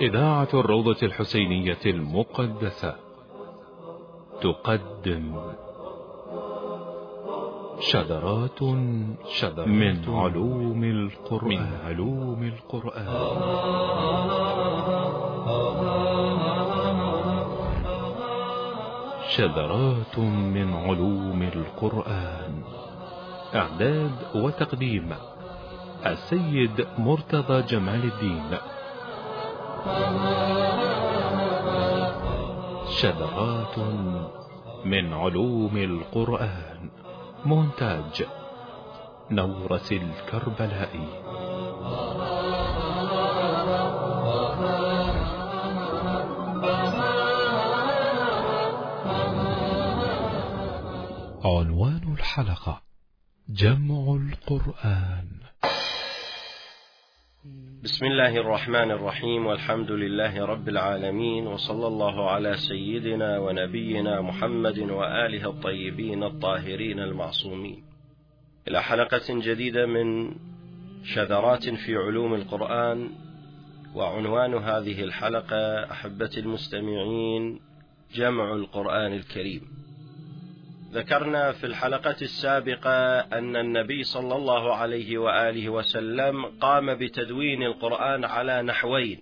إذاعة الروضة الحسينية المقدسة. تقدم شذرات شذرات من علوم القرآن. من علوم القرآن. شذرات من علوم القرآن. إعداد وتقديم السيد مرتضى جمال الدين. شذرات من علوم القرآن. مونتاج نورس الكربلائي عنوان الحلقة جمع القرآن. بسم الله الرحمن الرحيم والحمد لله رب العالمين وصلى الله على سيدنا ونبينا محمد وآله الطيبين الطاهرين المعصومين. إلى حلقة جديدة من شذرات في علوم القرآن وعنوان هذه الحلقة أحبتي المستمعين جمع القرآن الكريم. ذكرنا في الحلقة السابقة أن النبي صلى الله عليه وآله وسلم قام بتدوين القرآن على نحوين.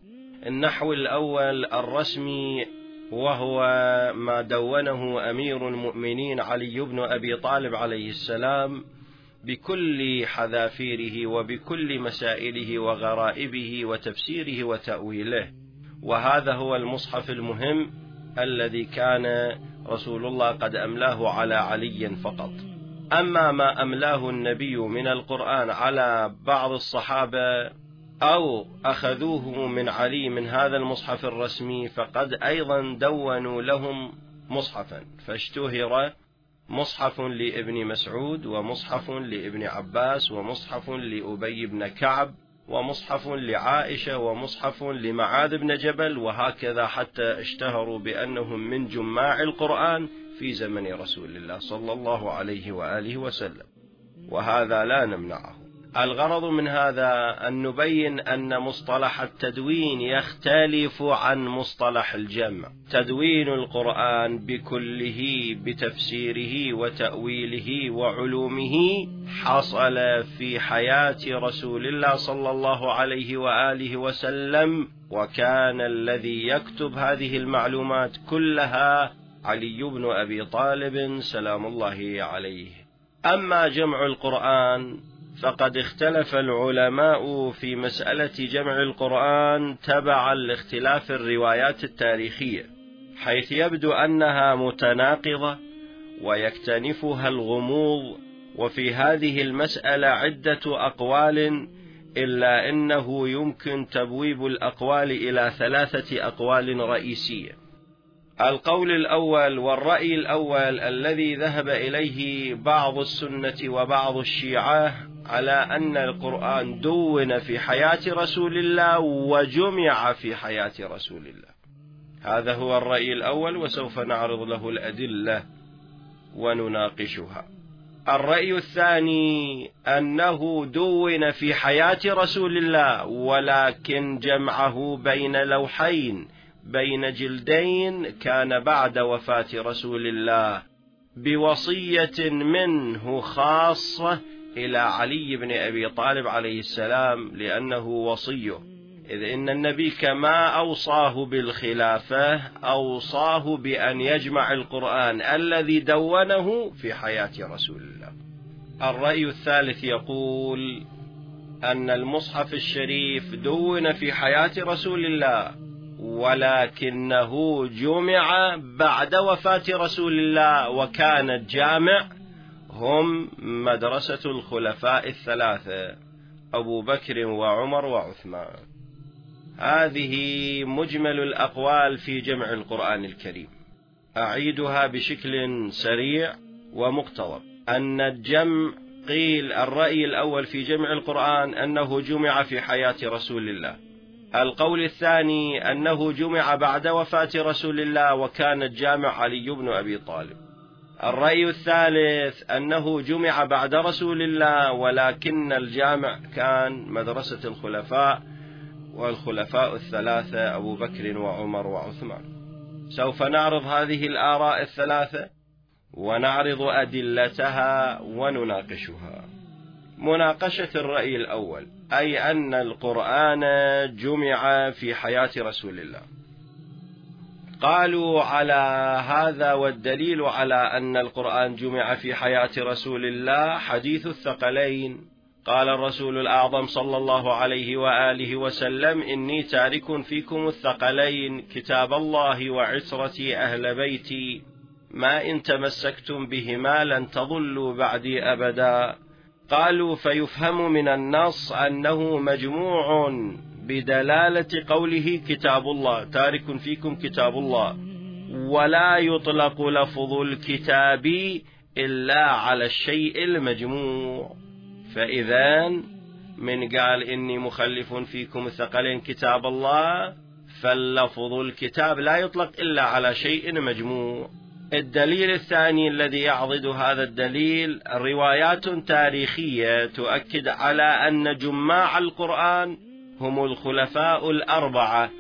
النحو الأول الرسمي وهو ما دونه أمير المؤمنين علي بن أبي طالب عليه السلام بكل حذافيره وبكل مسائله وغرائبه وتفسيره وتأويله. وهذا هو المصحف المهم الذي كان رسول الله قد أملاه على علي فقط. أما ما أملاه النبي من القرآن على بعض الصحابة أو أخذوه من علي من هذا المصحف الرسمي فقد أيضا دونوا لهم مصحفا. فاشتهر مصحف لابن مسعود ومصحف لابن عباس ومصحف لأبي بن كعب ومصحف لعائشة ومصحف لمعاذ بن جبل وهكذا حتى اشتهروا بأنهم من جماع القرآن في زمن رسول الله صلى الله عليه وآله وسلم. وهذا لا نمنعه. الغرض من هذا أن نبين أن مصطلح التدوين يختلف عن مصطلح الجمع. تدوين القرآن بكله بتفسيره وتأويله وعلومه حصل في حياة رسول الله صلى الله عليه وآله وسلم وكان الذي يكتب هذه المعلومات كلها علي بن أبي طالب سلام الله عليه. أما جمع القرآن فقد اختلف العلماء في مسألة جمع القرآن تبعا لاختلاف الروايات التاريخية حيث يبدو أنها متناقضة ويكتنفها الغموض وفي هذه المسألة عدة أقوال إلا أنه يمكن تبويب الأقوال إلى ثلاثة أقوال رئيسية. القول الأول والرأي الأول الذي ذهب إليه بعض السنة وبعض الشيعة على أن القرآن دون في حياة رسول الله وجمع في حياة رسول الله. هذا هو الرأي الأول وسوف نعرض له الأدلة ونناقشها. الرأي الثاني أنه دون في حياة رسول الله ولكن جمعه بين لوحين بين جلدين كان بعد وفاة رسول الله بوصية منه خاصة إلى علي بن أبي طالب عليه السلام لأنه وصيه. إذ إن النبي كما أوصاه بالخلافة أوصاه بأن يجمع القرآن الذي دونه في حياة رسول الله. الرأي الثالث يقول أن المصحف الشريف دون في حياة رسول الله ولكنه جمع بعد وفاة رسول الله وكان الجامع هم مدرسة الخلفاء الثلاثة أبو بكر وعمر وعثمان. هذه مجمل الأقوال في جمع القرآن الكريم. أعيدها بشكل سريع ومقتضب. أن الجمع قيل الرأي الأول في جمع القرآن أنه جمع في حياة رسول الله. القول الثاني أنه جمع بعد وفاة رسول الله وكان الجامع علي بن أبي طالب. الرأي الثالث أنه جمع بعد رسول الله ولكن الجامع كان مدرسة الخلفاء والخلفاء الثلاثة أبو بكر وعمر وعثمان. سوف نعرض هذه الآراء الثلاثة ونعرض أدلتها ونناقشها. مناقشة الرأي الأول أي أن القرآن جمع في حياة رسول الله. قالوا على هذا والدليل على أن القرآن جمع في حياة رسول الله حديث الثقلين. قال الرسول الأعظم صلى الله عليه وآله وسلم إني تارك فيكم الثقلين كتاب الله وعسرتي أهل بيتي. ما إن تمسكتم بهما لن تضلوا بعدي أبدا. قالوا فيفهم من النص أنه مجموع بدلالة قوله كتاب الله. تارك فيكم كتاب الله. ولا يطلق لفظ الكتاب إلا على الشيء المجموع. فإذا من قال إني مخلف فيكم الثقلين كتاب الله فاللفظ الكتاب لا يطلق إلا على شيء مجموع. الدليل الثاني الذي يعضد هذا الدليل روايات تاريخية تؤكد على أن جماع القرآن هم الخلفاء الأربعة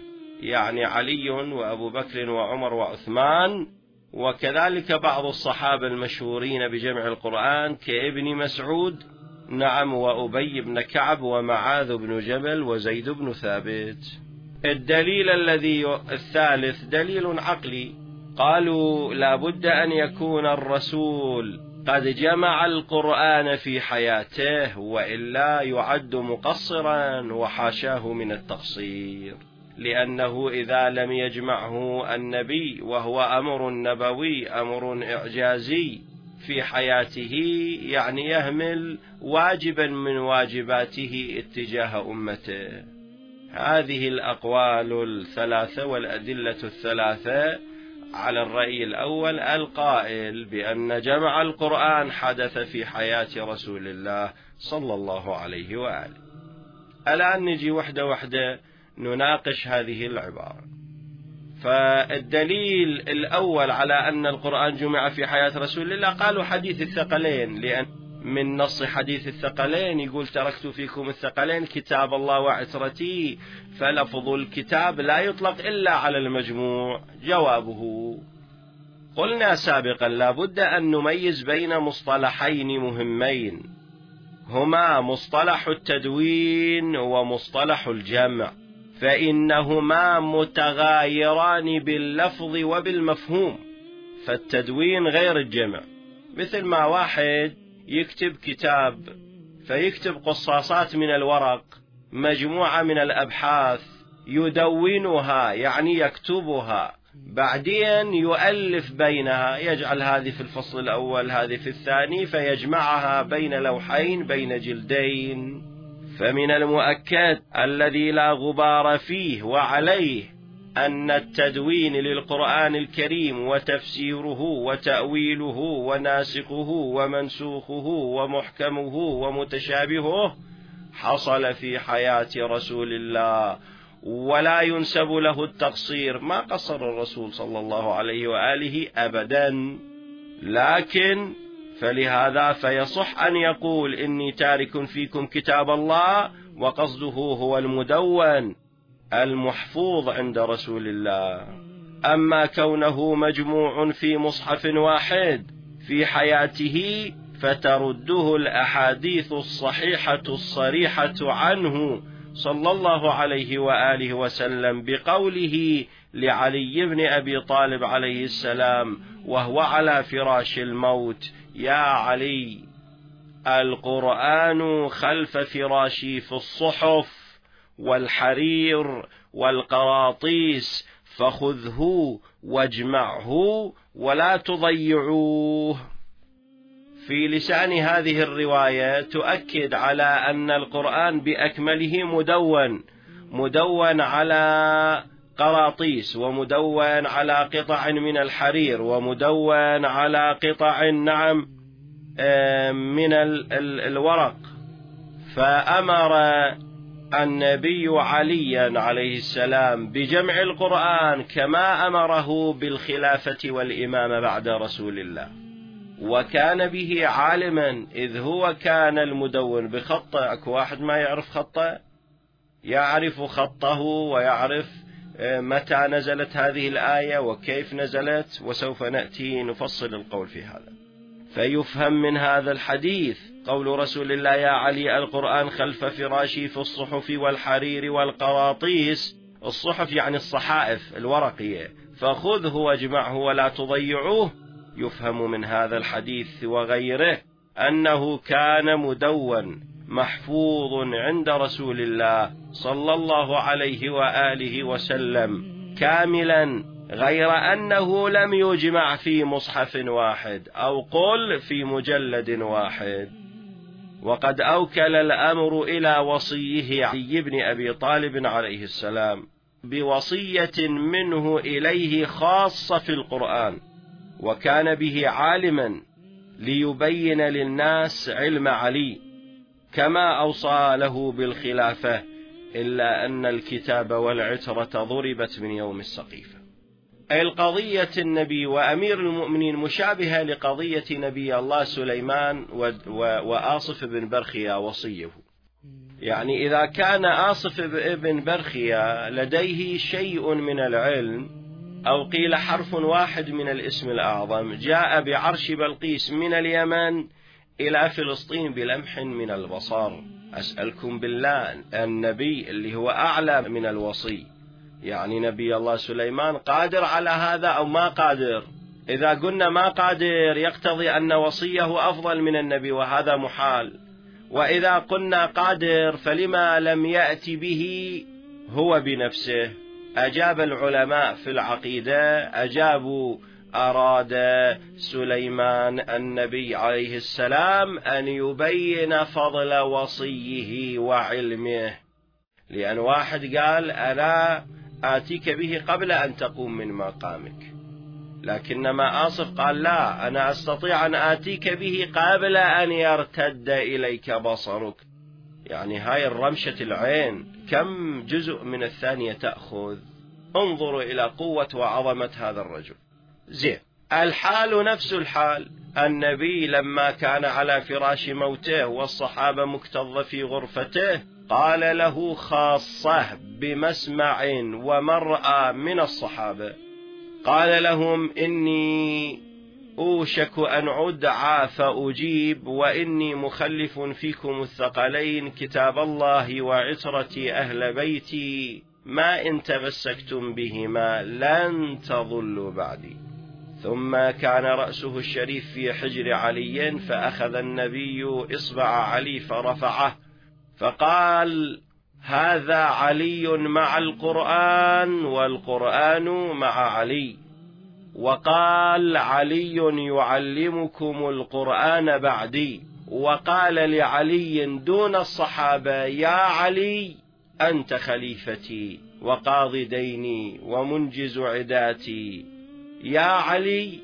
يعني علي وأبو بكر وعمر وعثمان وكذلك بعض الصحابة المشهورين بجمع القرآن كابن مسعود نعم وأبي بن كعب ومعاذ بن جبل وزيد بن ثابت. الدليل الذي الثالث دليل عقلي قالوا لا بد أن يكون الرسول قد جمع القرآن في حياته وإلا يعد مقصرا وحاشاه من التقصير لأنه إذا لم يجمعه النبي وهو أمر نبوي أمر إعجازي في حياته يعني يهمل واجبا من واجباته اتجاه أمته. هذه الأقوال الثلاثة والأدلة الثلاثة على الرأي الأول القائل بأن جمع القرآن حدث في حياة رسول الله صلى الله عليه وآله. الآن نجي وحدة وحدة نناقش هذه العبارة. فالدليل الأول على أن القرآن جمع في حياة رسول الله قالوا حديث الثقلين لأن من نص حديث الثقلين يقول تركت فيكم الثقلين كتاب الله وعترتي فلفظ الكتاب لا يطلق إلا على المجموع. جوابه قلنا سابقا لابد أن نميز بين مصطلحين مهمين. هما مصطلح التدوين ومصطلح الجمع فإنهما متغايران باللفظ وبالمفهوم فالتدوين غير الجمع. مثل ما واحد يكتب كتاب فيكتب قصاصات من الورق مجموعة من الأبحاث يدونها يعني يكتبها بعدين يؤلف بينها يجعل هذه في الفصل الأول هذه في الثاني فيجمعها بين لوحين بين جلدين. فمن المؤكد الذي لا غبار فيه وعليه أن التدوين للقرآن الكريم وتفسيره وتأويله وناسخه ومنسوخه ومحكمه ومتشابهه حصل في حياة رسول الله ولا ينسب له التقصير ما قصر الرسول صلى الله عليه وآله أبدا. لكن فلهذا فيصح أن يقول إني تارك فيكم كتاب الله وقصده هو المدون. المحفوظ عند رسول الله. أما كونه مجموع في مصحف واحد في حياته فترده الأحاديث الصحيحة الصريحة عنه صلى الله عليه وآله وسلم بقوله لعلي بن أبي طالب عليه السلام وهو على فراش الموت يا علي القرآن خلف فراشي في الصحف والحرير والقراطيس فخذه واجمعه ولا تضيعوه. في لسان هذه الرواية تؤكد على أن القرآن بأكمله مدون مدون على قراطيس ومدون على قطع من الحرير ومدون على قطع نعم من الورق. فأمر النبي عليا عليه السلام بجمع القرآن كما أمره بالخلافة والإمامة بعد رسول الله. وكان به عالما إذ هو كان المدون بخطه أكو واحد ما يعرف خطه؟ يعرف خطه ويعرف آه، متى نزلت هذه الآية وكيف نزلت وسوف نأتي نفصل القول في هذا. فيفهم من هذا الحديث قول رسول الله يا علي القرآن خلف فراشي في الصحف والحرير والقراطيس. الصحف يعني الصحائف الورقية. فخذه واجمعه ولا تضيعوه. يفهم من هذا الحديث وغيره أنه كان مدون محفوظ عند رسول الله صلى الله عليه وآله وسلم كاملا غير أنه لم يجمع في مصحف واحد أو قل في مجلد واحد. وقد أوكل الأمر إلى وصيه علي بن أبي طالب عليه السلام بوصية منه إليه خاصة في القرآن وكان به عالما ليبين للناس علم علي كما أوصى له بالخلافة إلا أن الكتاب والعترة ضربت من يوم السقيفة. القضية النبي وأمير المؤمنين مشابهة لقضية نبي الله سليمان وآصف بن برخيا وصيه. يعني إذا كان آصف بن برخيا لديه شيء من العلم أو قيل حرف واحد من الاسم الأعظم جاء بعرش بلقيس من اليمن إلى فلسطين بلمح من البصر. أسألكم بالله النبي اللي هو أعلى من الوصي. يعني نبي الله سليمان قادر على هذا أو ما قادر. إذا قلنا ما قادر يقتضي أن وصية أفضل من النبي وهذا محال. وإذا قلنا قادر فلما لم يأت به هو بنفسه. أجاب العلماء في العقيدة أجابوا أراد سليمان النبي عليه السلام أن يبين فضل وصيه وعلمه. لأن واحد قال أنا آتيك به قبل أن تقوم من مقامك. لكنما آصف قال لا أنا أستطيع أن آتيك به قبل أن يرتد إليك بصرك. يعني هاي الرمشة العين كم جزء من الثانية تأخذ؟ انظروا إلى قوة وعظمة هذا الرجل. زين الحال نفس الحال. النبي لما كان على فراش موته والصحابة مكتظة في غرفته قال له خاصة بمسمع ومرأى من الصحابة. قال لهم إني أوشك أن أدعى فأجيب وإني مخلف فيكم الثقلين كتاب الله وعترتي أهل بيتي. ما إن تمسكتم بهما لن تضلوا بعدي. ثم كان رأسه الشريف في حجر علي فأخذ النبي إصبع علي فرفعه فقال هذا علي مع القرآن والقرآن مع علي. وقال علي يعلمكم القرآن بعدي. وقال لعلي دون الصحابة يا علي أنت خليفتي وقاضي ديني ومنجز عداتي. يا علي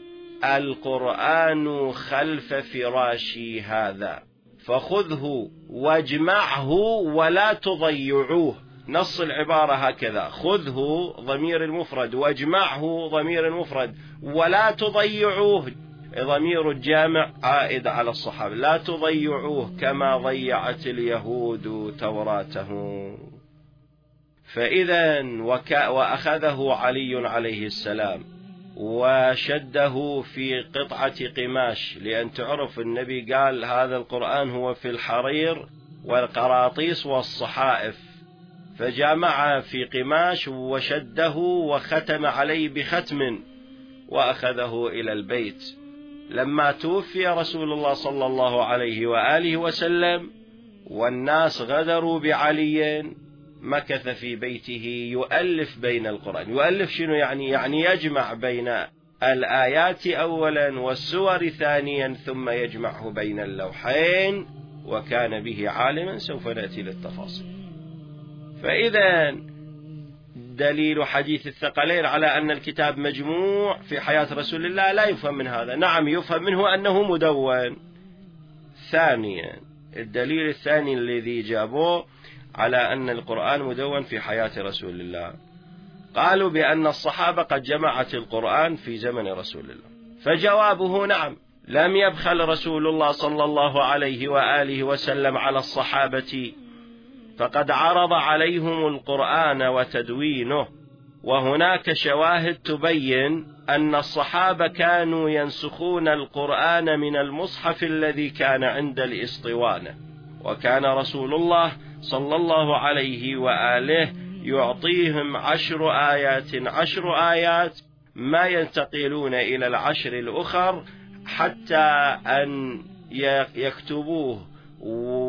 القرآن خلف فراشي هذا. فخذه واجمعه ولا تضيعوه. نص العبارة هكذا. خذه ضمير المفرد واجمعه ضمير المفرد ولا تضيعوه. ضمير الجامع عائد على الصحابة. لا تضيعوه كما ضيعت اليهود توراته. فإذا وأخذه علي عليه السلام. وشده في قطعة قماش لأن تعرف النبي قال هذا القرآن هو في الحرير والقراطيس والصحائف. فجامع في قماش وشده وختم عليه بختم وأخذه إلى البيت. لما توفي رسول الله صلى الله عليه وآله وسلم والناس غدروا بعلي مكث في بيته يؤلف بين القرآن. يؤلف شنو يعني؟ يعني يجمع بين الآيات أولا والسور ثانيا ثم يجمعه بين اللوحين وكان به عالما سوف نأتي للتفاصيل. فإذا دليل حديث الثقلين على أن الكتاب مجموع في حياة رسول الله لا يفهم من هذا. نعم يفهم منه أنه مدون. ثانيا الدليل الثاني الذي جابوه على أن القرآن مدون في حياة رسول الله. قالوا بأن الصحابة قد جمعت القرآن في زمن رسول الله. فجوابه نعم لم يبخل رسول الله صلى الله عليه وآله وسلم على الصحابة. فقد عرض عليهم القرآن وتدوينه. وهناك شواهد تبين أن الصحابة كانوا ينسخون القرآن من المصحف الذي كان عند الإسطوانة وكان رسول الله صلى الله عليه وآله يعطيهم عشر آيات. عشر آيات ما ينتقلون إلى العشر الأخر حتى أن يكتبوه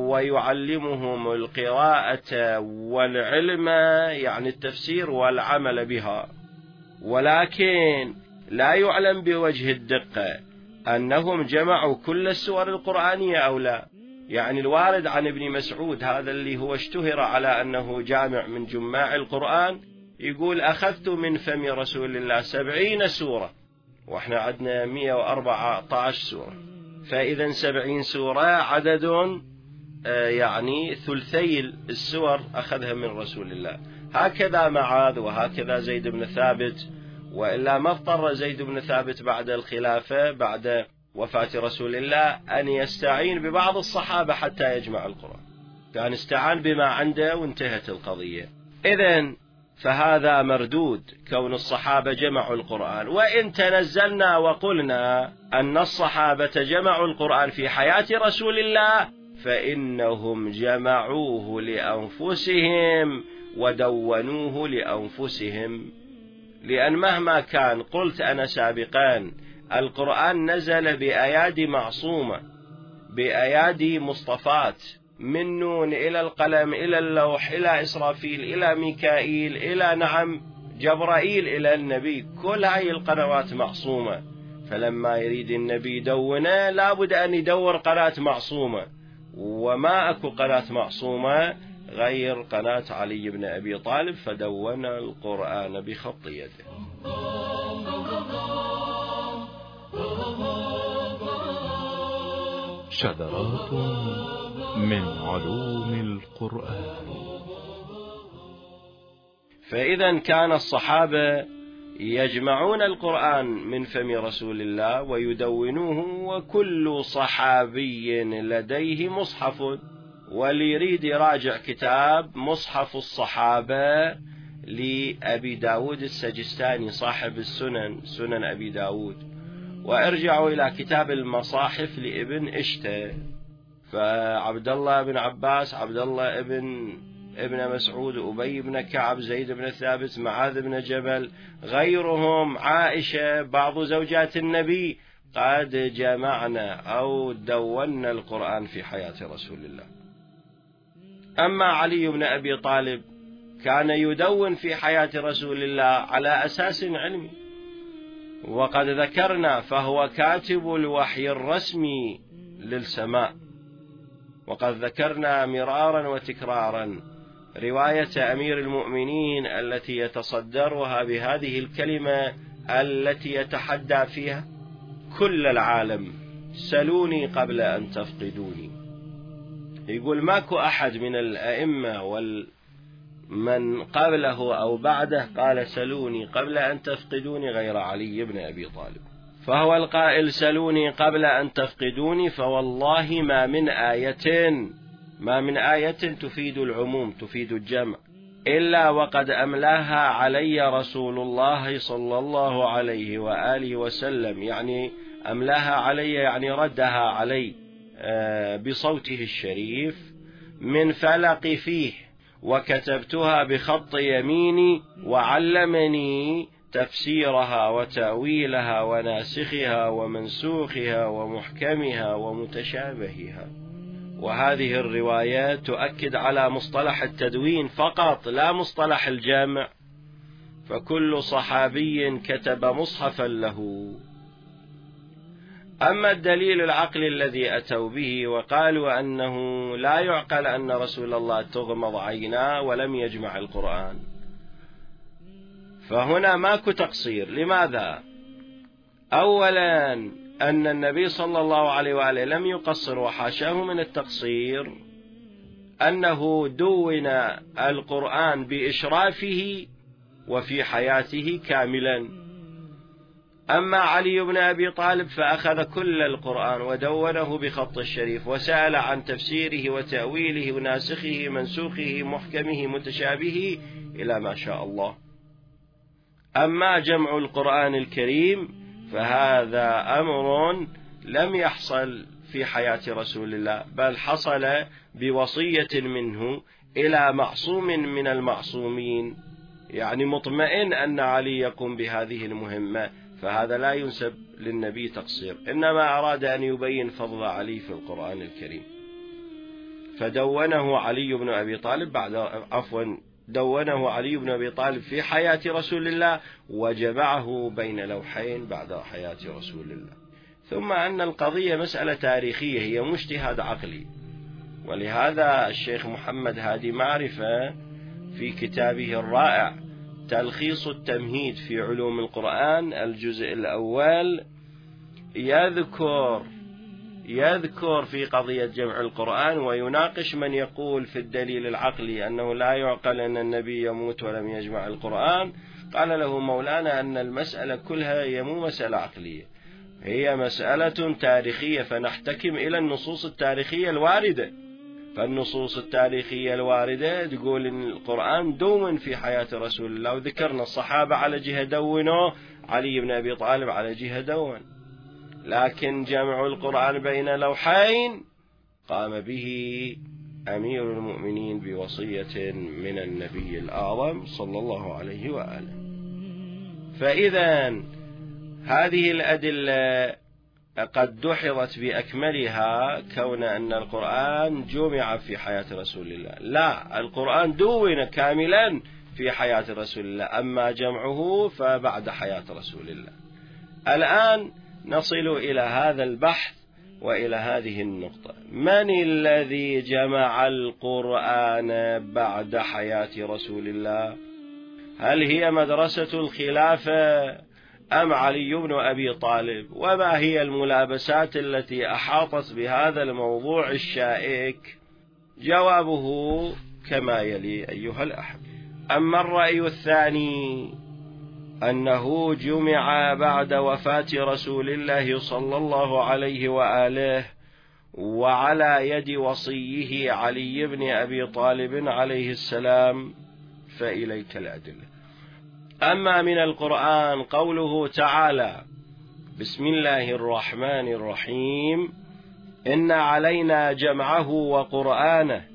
ويعلمهم القراءة والعلم يعني التفسير والعمل بها. ولكن لا يعلم بوجه الدقة أنهم جمعوا كل السور القرآنية أو لا. يعني الوارد عن ابن مسعود هذا اللي هو اشتهر على أنه جامع من جماع القرآن يقول أخذت من فم رسول الله سبعين سورة وإحنا عندنا مئة وأربعة عشر سورة. فإذا سبعين سورة عدد آه، يعني ثلثي السور أخذها من رسول الله. هكذا معاذ وهكذا زيد بن ثابت وإلا ما اضطر زيد بن ثابت بعد الخلافة بعد وفاة رسول الله أن يستعين ببعض الصحابة حتى يجمع القرآن. كان استعان بما عنده وانتهت القضية. إذا فهذا مردود كون الصحابة جمعوا القرآن. وإن تنزلنا وقلنا أن الصحابة جمعوا القرآن في حياة رسول الله فإنهم جمعوه لأنفسهم ودونوه لأنفسهم. لأن مهما كان قلت أنا سابقا القرآن نزل بأيادي معصومة بأيادي مصطفات من نون إلى القلم إلى اللوح إلى إسرافيل إلى ميكائيل إلى نعم جبرائيل إلى النبي. كل هذه القنوات معصومة. فلما يريد النبي يدونه لابد أن يدور قناة معصومة. وما أكو قناة معصومة غير قناة علي بن أبي طالب فدون القرآن بخط يده شذرات من علوم القرآن. فإذا كان الصحابة يجمعون القرآن من فم رسول الله ويدونوه وكل صحابي لديه مصحف واللي يريد يراجع كتاب مصحف الصحابة لأبي داود السجستاني صاحب السنن سنن أبي داود. وارجعوا إلى كتاب المصاحف لابن إشتى فعبد الله بن عباس عبد الله ابن ابن مسعود أبي بن كعب زيد بن ثابت معاذ بن جبل غيرهم عائشة بعض زوجات النبي. قد جمعنا أو دونا القرآن في حياة رسول الله. أما علي بن أبي طالب كان يدون في حياة رسول الله على أساس علمي. وقد ذكرنا فهو كاتب الوحي الرسمي للسماء. وقد ذكرنا مرارا وتكرارا رواية أمير المؤمنين التي يتصدرها بهذه الكلمة التي يتحدى فيها كل العالم سلوني قبل أن تفقدوني. يقول ماكو أحد من الأئمة ومن قبله أو بعده قال سلوني قبل أن تفقدوني غير علي بن أبي طالب. فهو القائل سلوني قبل أن تفقدوني فوالله ما من آية ما من آية تفيد العموم تفيد الجمع. إلا وقد أملاها علي رسول الله صلى الله عليه وآله وسلم يعني أملاها علي يعني ردها علي آه، بصوته الشريف من فلق فيه. وكتبتها بخط يميني وعلمني تفسيرها وتأويلها وناسخها ومنسوخها ومحكمها ومتشابهها. وهذه الروايات تؤكد على مصطلح التدوين فقط لا مصطلح الجمع فكل صحابي كتب مصحفا له. أما الدليل العقلي الذي أتوا به وقالوا أنه لا يعقل أن رسول الله تغمض عيناه ولم يجمع القرآن. فهنا ماكو تقصير. لماذا؟ أولا أن النبي صلى الله عليه وآله لم يقصر وحاشاه من التقصير أنه دون القرآن بإشرافه وفي حياته كاملا. أما علي بن أبي طالب فأخذ كل القرآن ودونه بخط الشريف وسأل عن تفسيره وتأويله وناسخه منسوخه محكمه متشابهه إلى ما شاء الله. أما جمع القرآن الكريم فهذا أمر لم يحصل في حياة رسول الله بل حصل بوصية منه إلى معصوم من المعصومين. يعني مطمئن أن علي يقوم بهذه المهمة. فهذا لا ينسب للنبي تقصير إنما أراد أن يبين فضل علي في القرآن الكريم. فدونه علي بن أبي طالب بعد عفوا دونه علي بن أبي طالب في حياة رسول الله وجمعه بين لوحين بعد حياة رسول الله. ثم أن القضية مسألة تاريخية هي مجتهد عقلي. ولهذا الشيخ محمد هادي معرفة في كتابه الرائع تلخيص التمهيد في علوم القرآن الجزء الأول يذكر يذكر في قضية جمع القرآن ويناقش من يقول في الدليل العقلي أنه لا يعقل أن النبي يموت ولم يجمع القرآن. قال له مولانا أن المسألة كلها هي مو مسألة عقلية هي مسألة تاريخية فنحتكم إلى النصوص التاريخية الواردة. فالنصوص التاريخية الواردة تقول أن القرآن دون في حياة رسول الله. وذكرنا الصحابة على جهة دونه علي بن أبي طالب على جهة دون. لكن جمع القرآن بين لوحين قام به أمير المؤمنين بوصية من النبي الأعظم صلى الله عليه وآله. فإذا هذه الأدلة قد دحضت بأكملها كون أن القرآن جمع في حياة رسول الله. لا القرآن دون كاملا في حياة رسول الله أما جمعه فبعد حياة رسول الله. الآن نصل إلى هذا البحث وإلى هذه النقطة. من الذي جمع القرآن بعد حياة رسول الله؟ هل هي مدرسة الخلافة أم علي بن أبي طالب؟ وما هي الملابسات التي أحاطت بهذا الموضوع الشائك؟ جوابه كما يلي أيها الأحب. أما الرأي الثاني أنه جمع بعد وفاة رسول الله صلى الله عليه وآله وعلى يد وصيه علي بن أبي طالب عليه السلام فإليك الأدلة. أما من القرآن قوله تعالى بسم الله الرحمن الرحيم إن علينا جمعه وقرآنه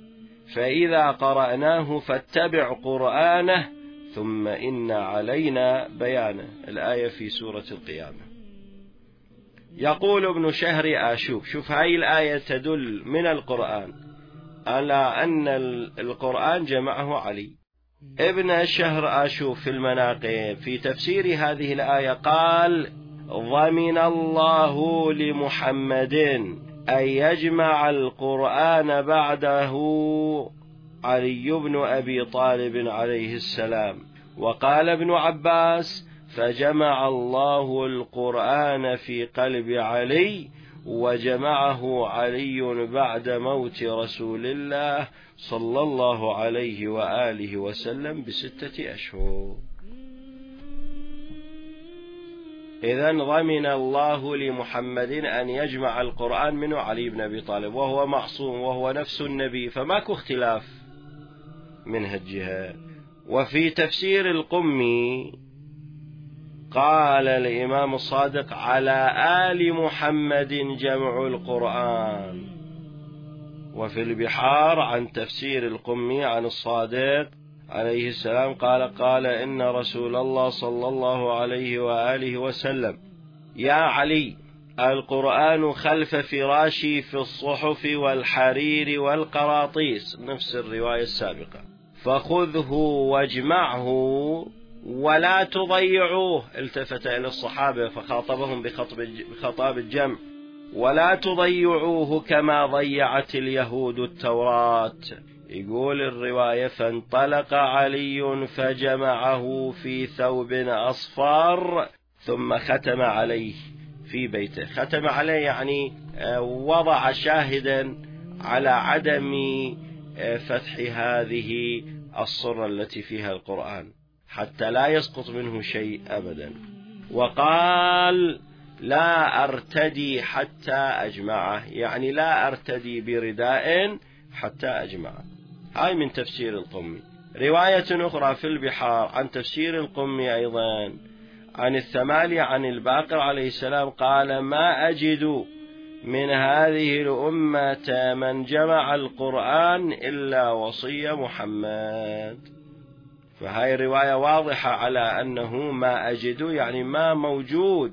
فإذا قرأناه فاتبع قرآنه ثم إن علينا بيانه. الآية في سورة القيامة. يقول ابن شهر آشوب شوف هاي الآية تدل من القرآن على أن القرآن جمعه علي. ابن شهر آشوف في المناقب. في تفسير هذه الآية قال ضمن الله لمحمد أن يجمع القرآن بعده علي بن أبي طالب عليه السلام وقال ابن عباس فجمع الله القرآن في قلب علي وجمعه علي بعد موت رسول الله صلى الله عليه وآله وسلم بستة أشهر. إذا ضمن الله لمحمد أن يجمع القرآن منه علي بن أبي طالب وهو معصوم وهو نفس النبي فماكو اختلاف من هالجهة وفي تفسير القمي قال الإمام الصادق على آل محمد جمع القرآن. وفي البحار عن تفسير القمي عن الصادق عليه السلام قال قال إن رسول الله صلى الله عليه وآله وسلم يا علي القرآن خلف فراشي في الصحف والحرير والقراطيس. نفس الرواية السابقة. فخذه واجمعه ولا تضيعوه التفت إلى الصحابة فخاطبهم بخطاب الجمع. ولا تضيعوه كما ضيعت اليهود التوراة. يقول الرواية فانطلق علي فجمعه في ثوب أصفر ثم ختم عليه في بيته. ختم عليه يعني آه، وضع شاهدا على عدم آه، فتح هذه الصرة التي فيها القرآن. حتى لا يسقط منه شيء أبدا. وقال لا أرتدي حتى أجمعه. يعني لا أرتدي برداء حتى أجمعه. هاي من تفسير القمي. رواية أخرى في البحار عن تفسير القمي أيضا. عن الثمالي عن الباقر عليه السلام قال ما أجد من هذه الأمة من جمع القرآن إلا وصي محمد. فهاي رواية واضحة على أنه ما أجد يعني ما موجود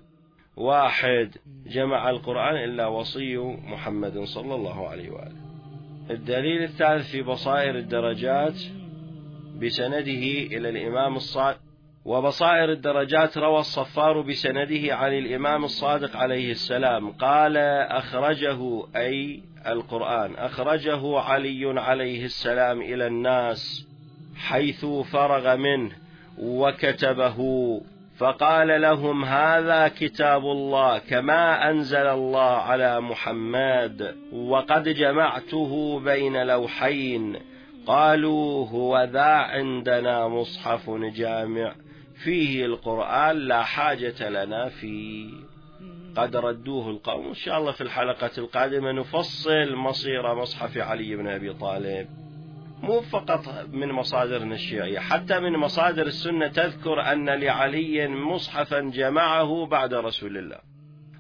واحد جمع القرآن إلا وصي محمد صلى الله عليه وآله. الدليل الثالث في بصائر الدرجات بسنده إلى الإمام الصادق وبصائر الدرجات روى الصفار بسنده عن الإمام الصادق عليه السلام قال أخرجه أي القرآن أخرجه علي عليه السلام إلى الناس. حيث فرغ منه وكتبه. فقال لهم هذا كتاب الله كما أنزل الله على محمد وقد جمعته بين لوحين. قالوا هو ذا عندنا مصحف جامع فيه القرآن لا حاجة لنا فيه. قد ردوه القوم. إن شاء الله في الحلقة القادمة نفصل مصير مصحف علي بن أبي طالب. مو فقط من مصادرنا الشيعية حتى من مصادر السنة تذكر أن لعلي مصحفا جمعه بعد رسول الله.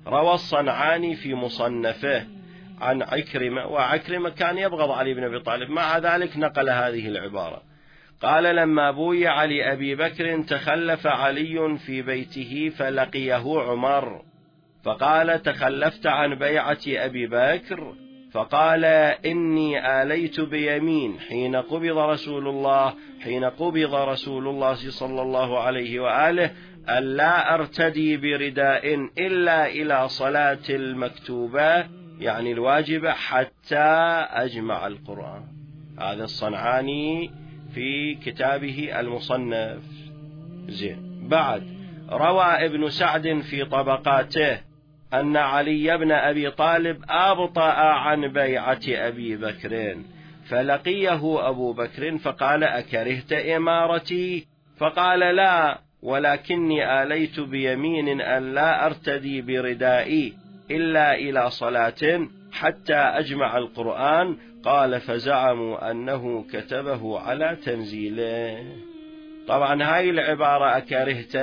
روى الصنعاني في مصنفه عن عكرمة وعكرمة كان يبغض علي بن أبي طالب. مع ذلك نقل هذه العبارة. قال لما بويع لأبي بكر تخلف علي في بيته فلقيه عمر فقال تخلفت عن بيعة أبي بكر؟ فقال إني آليت بيمين حين قبض رسول الله حين قبض رسول الله صلى الله عليه وآله ألا أرتدي برداء إلا إلى صلاة المكتوبة يعني الواجبة حتى أجمع القرآن. هذا الصنعاني في كتابه المصنف. زين. بعد روى ابن سعد في طبقاته أن علي بن أبي طالب أبطأ عن بيعة أبي بكر فلقيه أبو بكر فقال أكرهت إمارتي؟ فقال لا ولكني آليت بيمين أن لا أرتدي بردائي إلا إلى صلاة حتى أجمع القرآن. قال فزعموا أنه كتبه على تنزيله. طبعا هاي العبارة أكرهت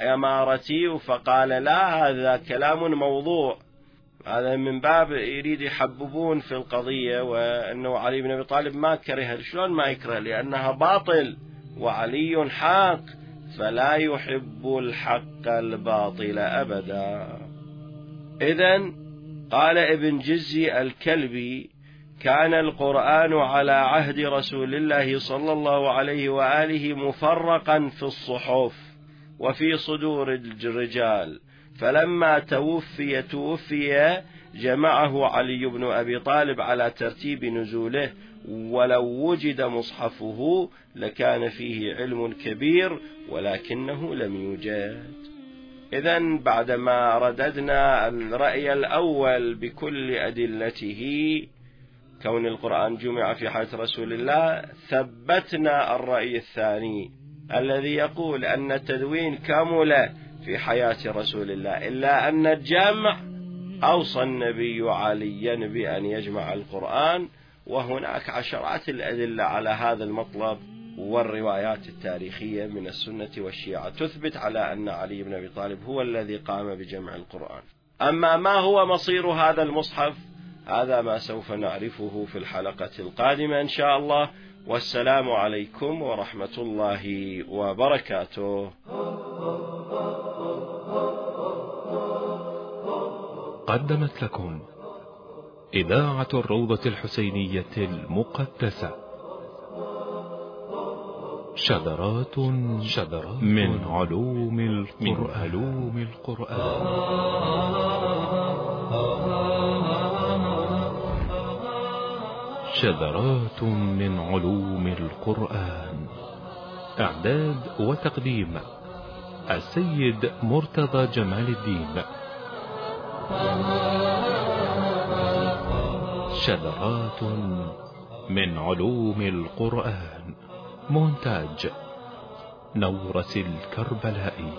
أمارتي فقال لا هذا كلام موضوع. هذا من باب يريد يحببون في القضية وأنه علي بن أبي طالب ما كره شلون ما يكره؟ لأنها باطل وعلي حق فلا يحب الحق الباطل أبدا. إذا قال ابن جزي الكلبي كان القرآن على عهد رسول الله صلى الله عليه وآله مفرقا في الصحف وفي صدور الرجال. فلما توفي توفي جمعه علي بن أبي طالب على ترتيب نزوله ولو وجد مصحفه لكان فيه علم كبير ولكنه لم يوجد. إذا بعدما رددنا الرأي الأول بكل أدلته كون القرآن جمع في حياة رسول الله ثبتنا الرأي الثاني الذي يقول أن التدوين كمل في حياة رسول الله إلا أن الجمع أوصى النبي عليا بأن يجمع القرآن وهناك عشرات الأدلة على هذا المطلب والروايات التاريخية من السنة والشيعة تثبت على أن علي بن أبي طالب هو الذي قام بجمع القرآن. أما ما هو مصير هذا المصحف؟ هذا ما سوف نعرفه في الحلقة القادمة إن شاء الله. والسلام عليكم ورحمة الله وبركاته. قدمت لكم إذاعة الروضة الحسينية المقدسة. شذرات شذرات من علوم القرآن, من علوم القرآن. شذرات من علوم القرآن. إعداد وتقديم السيد مرتضى جمال الدين. شذرات من علوم القرآن. مونتاج نورة الكربلائي.